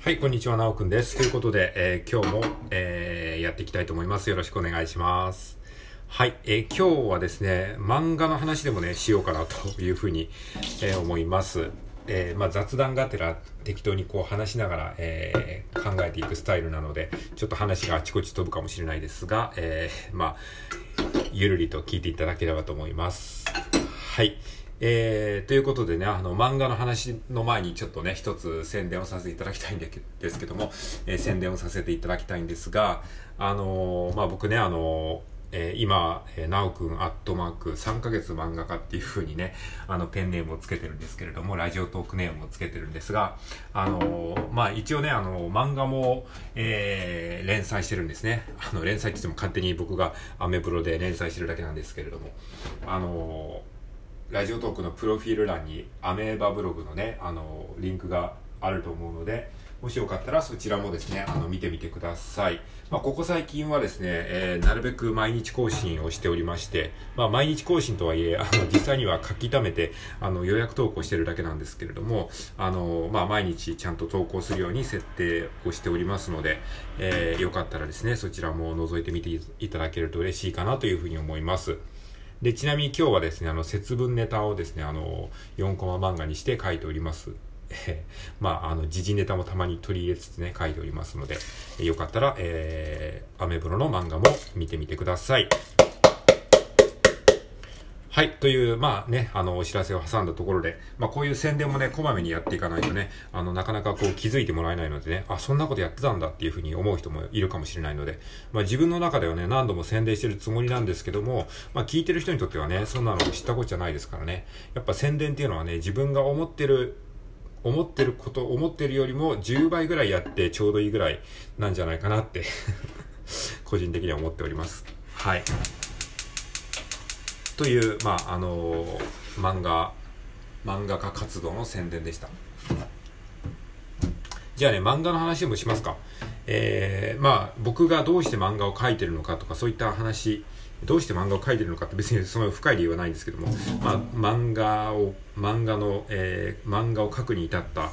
はい、こんにちは、なおくんです。ということで、えー今日も、えーやっていきたいと思います。よろしくお願いします。はい、えー今日はですね、漫画の話でもね、しようかなというふうに、え思います。えまあ、雑談がてら適当にこう話しながら、え考えていくスタイルなので、ちょっと話があちこち飛ぶかもしれないですが、えまあ、ゆるりと聞いていただければと思います。はい。えー、ということでね、あの、漫画の話の前にちょっとね、一つ宣伝をさせていただきたいんですけども、えー宣伝をさせていただきたいんですが、あのーまあ、僕ね、あのーえー今、えー、なおくん、アットマーク、3ヶ月漫画家っていう風にね、あの、ペンネームをつけてるんですけれども、ラジオトークネームをつけてるんですが、あのーまあ、一応ね、あの、漫画も、えー連載してるんですね。あの、連載って言っても勝手に僕がアメブロで連載してるだけなんですけれども、あのーラジオトークのプロフィール欄にアメーバブログのね、あの、リンクがあると思うので、もしよかったらそちらもですね、あの、見てみてください。まあ、ここ最近はですね、えーなるべく毎日更新をしておりまして、まあ、毎日更新とはいえ、あの、実際には書き溜めて、あの、予約投稿してるだけなんですけれども、あの、まあ、毎日ちゃんと投稿するように設定をしておりますので、えーよかったらですね、そちらも覗いてみていただけると嬉しいかなというふうに思います。で、ちなみに今日はですね、あの、節分ネタをですね、あの、4コマ漫画にして書いております。えーまあ、あの、時事ネタもたまに取り入れつつね、書いておりますので、よかったら、えー、アメブロの漫画も見てみてください。はい。という、まあね、あの、お知らせを挟んだところで、まあこういう宣伝もね、こまめにやっていかないとね、あの、なかなかこう気づいてもらえないのでね、あ、そんなことやってたんだっていうふうに思う人もいるかもしれないので、まあ自分の中ではね、何度も宣伝してるつもりなんですけども、まあ聞いてる人にとってはね、そんなの知ったことじゃないですからね、やっぱ宣伝っていうのはね、自分が思ってる思ってること、思ってるよりも10倍ぐらいやってちょうどいいぐらいなんじゃないかなって、個人的には思っております。はい。という、まあ、あのー漫画、漫画家活動の宣伝でした。じゃあね、漫画の話もしますか。えー、まあ、僕がどうして漫画を描いてるのかとか、そういった話、どうして漫画を描いてるのかって別にその深い理由はないんですけども、まあ、漫画を、漫画の、えー、漫画を描くに至った、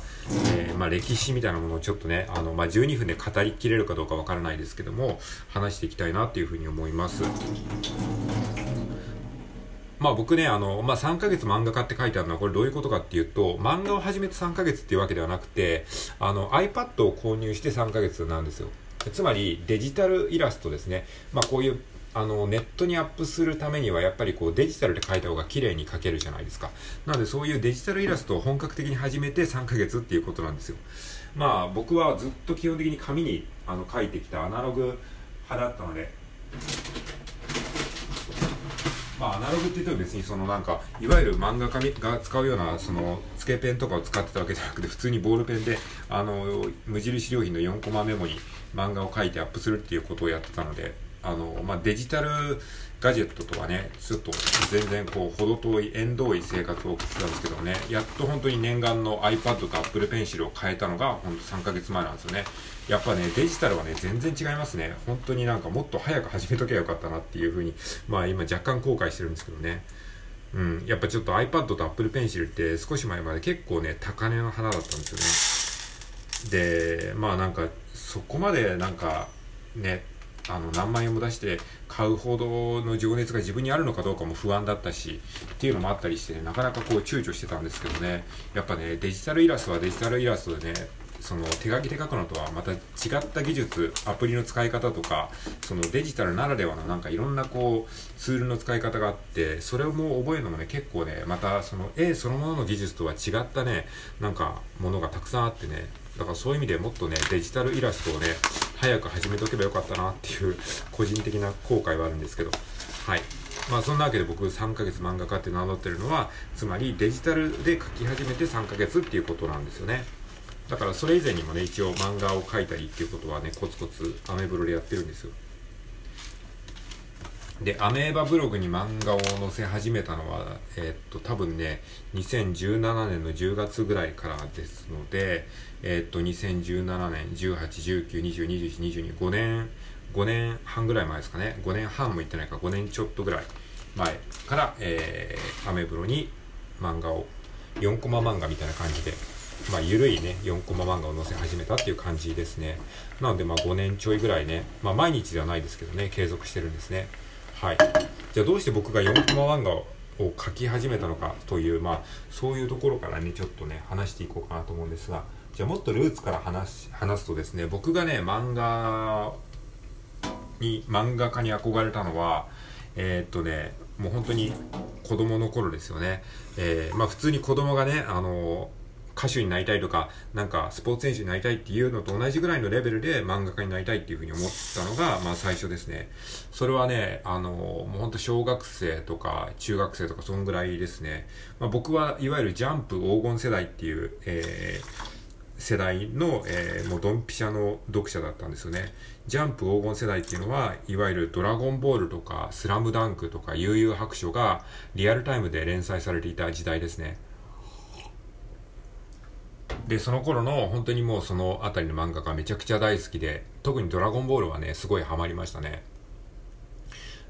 えー、まあ、歴史みたいなものをちょっとね、あの、まあ、12分で語りきれるかどうかわからないですけども、話していきたいなっていうふうに思います。まあ僕ね、あの、まあ3ヶ月漫画家って書いてあるのはこれどういうことかっていうと、漫画を始めて3ヶ月っていうわけではなくて、あの iPad を購入して3ヶ月なんですよ。つまりデジタルイラストですね。まあこういうあのネットにアップするためにはやっぱりこうデジタルで描いた方が綺麗に描けるじゃないですか。なのでそういうデジタルイラストを本格的に始めて3ヶ月っていうことなんですよ。まあ僕はずっと基本的に紙にあの描いてきたアナログ派だったので、まあ、アナログって言っても別にそのなんかいわゆる漫画家が使うようなそのつけペンとかを使ってたわけじゃなくて普通にボールペンであの無印良品の4コマメモに漫画を書いてアップするっていうことをやってたので。あの、まあ、デジタルガジェットとはねちょっと全然こう程遠い縁遠い生活を送ってたんですけどねやっと本当に念願の iPad と Apple Pencil を変えたのが本当3ヶ月前なんですよね。やっぱねデジタルはね全然違いますね。本当になんかもっと早く始めとけばよかったなっていうふうにまあ今若干後悔してるんですけどね。うん、やっぱちょっと iPad と Apple Pencil って少し前まで結構ね高値の花だったんですよね。でまあなんかそこまでなんかねあの何万円も出して買うほどの情熱が自分にあるのかどうかも不安だったしっていうのもあったりして、ね、なかなかこう躊躇してたんですけどね。やっぱねデジタルイラストはデジタルイラストでねその手書きで書くのとはまた違った技術アプリの使い方とかそのデジタルならではのなんかいろんなこうツールの使い方があってそれをもう覚えるのもね結構ねまたその絵そのものの技術とは違ったねなんかものがたくさんあってね。だからそういう意味でもっとねデジタルイラストをね早く始めとけばよかったなっていう個人的な後悔はあるんですけど。はい。まあそんなわけで僕3ヶ月漫画家って名乗ってるのはつまりデジタルで書き始めて3ヶ月っていうことなんですよね。だからそれ以前にもね一応漫画を描いたりっていうことはねコツコツアメブロでやってるんですよ。でアメーバブログに漫画を載せ始めたのはえーっと多分ね2017年の10月ぐらいからですのでえっと2017年181920212225年5年半ぐらい前ですかね5年半もいってないか5年ちょっとぐらい前から、えーアメブロに漫画を4コマ漫画みたいな感じでまあ、緩いね、4コマ漫画を載せ始めたっていう感じですね。なので、まあ、5年ちょいぐらいね、まあ、毎日ではないですけどね、継続してるんですね。はい。じゃあ、どうして僕が4コマ漫画を書き始めたのかという、まあ、そういうところからね、ちょっとね、話していこうかなと思うんですが、じゃあ、もっとルーツから話話すとですね、僕がね、漫画に、漫画家に憧れたのは、えー、っとね、もう本当に子供の頃ですよね。えー、まあ普通に子供がね、あの歌手になりたいとか、なんかスポーツ選手になりたいっていうのと同じぐらいのレベルで漫画家になりたいっていうふうに思ったのが、まあ最初ですね。それはね、あの、もうほんと小学生とか中学生とかそんぐらいですね。まあ僕はいわゆるジャンプ黄金世代っていう、えー、世代の、えー、もうドンピシャの読者だったんですよね。ジャンプ黄金世代っていうのは、いわゆるドラゴンボールとか、スラムダンクとか、悠々白書がリアルタイムで連載されていた時代ですね。で、その頃の本当にもうその辺りの漫画がめちゃくちゃ大好きで、特にドラゴンボールはね、すごいハマりましたね。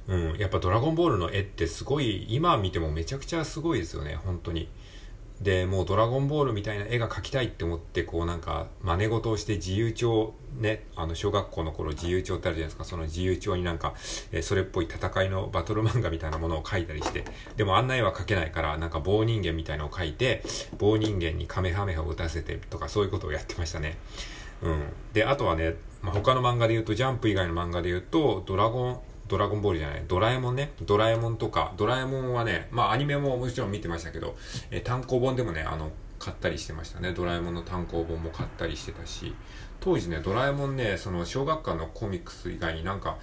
うん、やっぱドラゴンボールの絵ってすごい、今見てもめちゃくちゃすごいですよね、本当に。でもうドラゴンボールみたいな絵が描きたいって思ってこうなんか真似事をして自由帳ねあの小学校の頃自由帳ってあるじゃないですか。その自由帳になんか、え、それっぽい戦いのバトル漫画みたいなものを描いたりしてでもあんな絵は描けないからなんか棒人間みたいなのを描いて棒人間にカメハメハを打たせてとかそういうことをやってましたね。うん。であとはね、ま、他の漫画で言うとジャンプ以外の漫画で言うとドラゴンドラゴンボールじゃない、ドラえもんね。ドラえもんとか、ドラえもんはね、まあアニメももちろん見てましたけど、え単行本でもね、あの、買ったりしてましたね。ドラえもんの単行本も買ったりしてたし、当時ね、ドラえもんね、その小学館のコミックス以外になんか、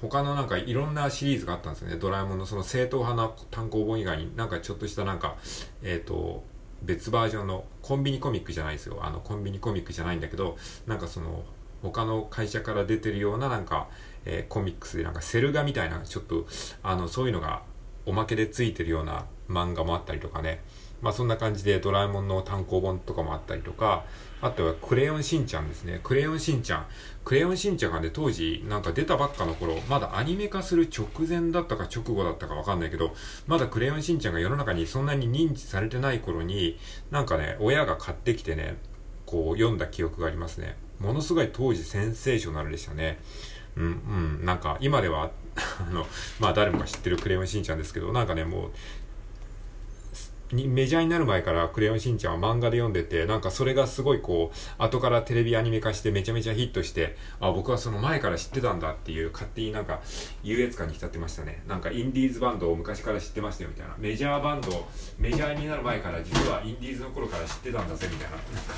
他のなんかいろんなシリーズがあったんですよね。ドラえもんのその正統派な単行本以外になんかちょっとしたなんか、えっ、ー、と、別バージョンのコンビニコミックじゃないですよ。あのコンビニコミックじゃないんだけど、なんかその他の会社から出てるようななんか、えー、コミックスでなんかセル画みたいなちょっとあのそういうのがおまけでついてるような漫画もあったりとかね。まあそんな感じでドラえもんの単行本とかもあったりとかあとはクレヨンしんちゃんですね。クレヨンしんちゃん。クレヨンしんちゃんがね当時なんか出たばっかの頃まだアニメ化する直前だったか直後だったかわかんないけどまだクレヨンしんちゃんが世の中にそんなに認知されてない頃になんかね親が買ってきてねこう読んだ記憶がありますね。ものすごい当時センセーショナルでしたね。うん、うん、なんか今ではあの、まあ誰もが知ってるクレヨンしんちゃんですけど、なんかね、もう、にメジャーになる前からクレヨンしんちゃんは漫画で読んでて、なんかそれがすごいこう、後からテレビアニメ化してめちゃめちゃヒットして、あ、僕はその前から知ってたんだっていう勝手になんか優越感に浸ってましたね。なんかインディーズバンドを昔から知ってましたよみたいな。メジャーバンド、メジャーになる前から実はインディーズの頃から知ってたんだぜみたいな、なんか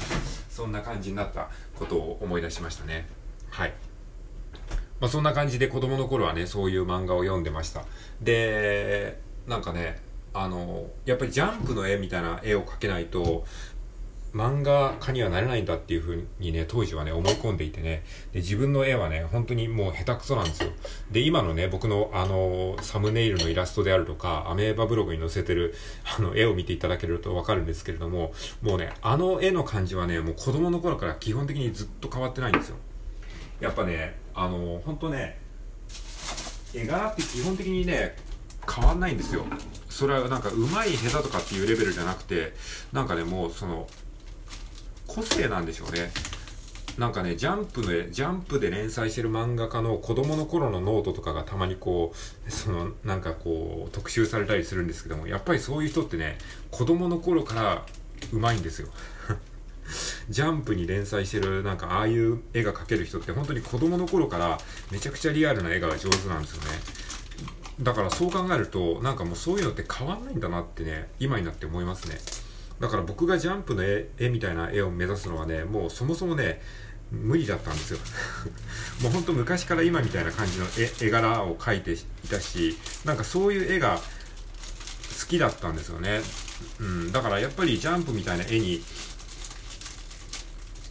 そんな感じになったことを思い出しましたね。はい。まあそんな感じで子供の頃はね、そういう漫画を読んでました。で、なんかね、あの、やっぱりジャンプの絵みたいな絵を描けないと、漫画家にはなれないんだっていうふうにね、当時はね、思い込んでいてね、で、自分の絵はね、本当にもう下手くそなんですよ。で、今のね、僕のあの、サムネイルのイラストであるとか、アメーバブログに載せてる、あの、絵を見ていただけるとわかるんですけれども、もうね、あの絵の感じはね、もう子供の頃から基本的にずっと変わってないんですよ。やっぱね、あの、本当ね、絵柄って基本的にね、変わんないんですよ。それはなんか上手い下手とかっていうレベルじゃなくて、なんかね、もうその、個性なんでしょうね。なんかね、ジャンプで、ジャンプで連載してる漫画家の子供の頃のノートとかがたまにこう、その、なんかこう、特集されたりするんですけども、やっぱりそういう人ってね、子供の頃から上手いんですよ。ジャンプに連載してるなんかああいう絵が描ける人って本当に子供の頃からめちゃくちゃリアルな絵が上手なんですよね。だからそう考えるとなんかもうそういうのって変わんないんだなってね、今になって思いますね。だから僕がジャンプの絵絵みたいな絵を目指すのはね、もうそもそもね、無理だったんですよ。もうほんと昔から今みたいな感じの絵絵柄を描いていたし、なんかそういう絵が好きだったんですよね。うん、だからやっぱりジャンプみたいな絵に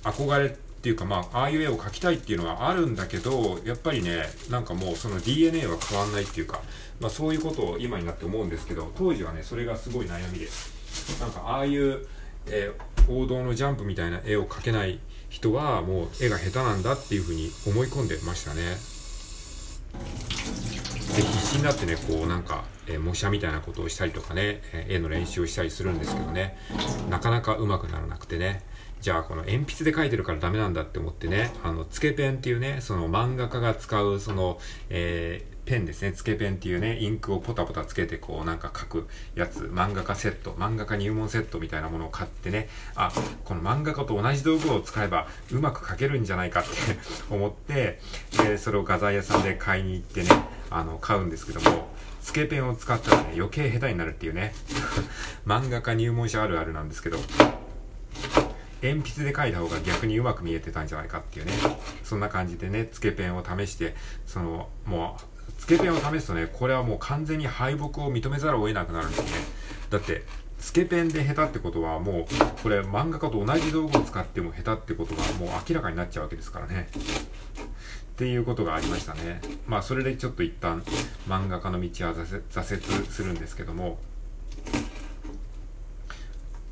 憧れっていうかまあ、ああいう絵を描きたいっていうのはあるんだけど、やっぱりね、なんかもうその DNA は変わんないっていうか、まあそういうことを今になって思うんですけど、当時はね、それがすごい悩みで、なんかああいう、えー、王道のジャンプみたいな絵を描けない人はもう絵が下手なんだっていうふうに思い込んでましたね。で必死になってねこうなんか、えー、模写みたいなことをしたりとかね、えー、絵の練習をしたりするんですけどねなかなかうまくならなくてねじゃあこの鉛筆で書いてるからダメなんだって思ってねあのつけペンっていうねその漫画家が使うその、えーペンですね、つけペンっていうね、インクをポタポタつけてこうなんか書くやつ、漫画家セット、漫画家入門セットみたいなものを買ってね、あ、この漫画家と同じ道具を使えばうまく書けるんじゃないかって 思って、で、それを画材屋さんで買いに行ってね、あの、買うんですけども、つけペンを使ったらね、余計下手になるっていうね、漫画家入門者あるあるなんですけど、鉛筆で書いた方が逆にうまく見えてたんじゃないかっていうね、そんな感じでね、つけペンを試して、その、もう、つけペンを試すとね、これはもう完全に敗北を認めざるを得なくなるんですね。だって、つけペンで下手ってことはもう、これ漫画家と同じ道具を使っても下手ってことがもう明らかになっちゃうわけですからね。っていうことがありましたね。まあそれでちょっと一旦漫画家の道は挫折するんですけども、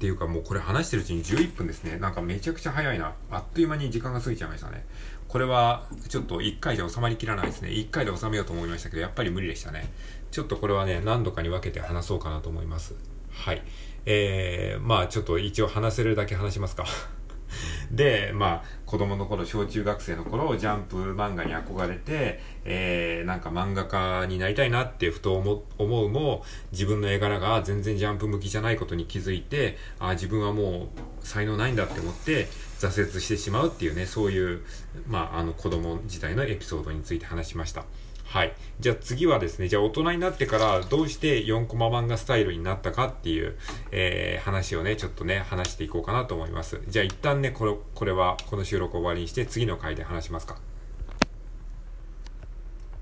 ていうかもうこれ話してるうちに11分ですね。なんかめちゃくちゃ早いな。あっという間に時間が過ぎちゃいましたね。これはちょっと1回じゃ収まりきらないですね。1回で収めようと思いましたけど、やっぱり無理でしたね。ちょっとこれはね、何度かに分けて話そうかなと思います。はい。えー、まあちょっと一応話せるだけ話しますか。で、まあ、子供の頃、小中学生の頃、ジャンプ漫画に憧れて、えー、なんか漫画家になりたいなってふと思思うも、自分の絵柄が全然ジャンプ向きじゃないことに気づいて、あ自分はもう才能ないんだって思って、挫折してしまうっていうね、そういう、まあ、あの子供時代のエピソードについて話しました。はい。じゃあ次はですね、じゃあ大人になってからどうして4コマ漫画スタイルになったかっていう、えー、話をね、ちょっとね、話していこうかなと思います。じゃあ一旦ね、これ、これは、この収録を終わりにして次の回で話しますか。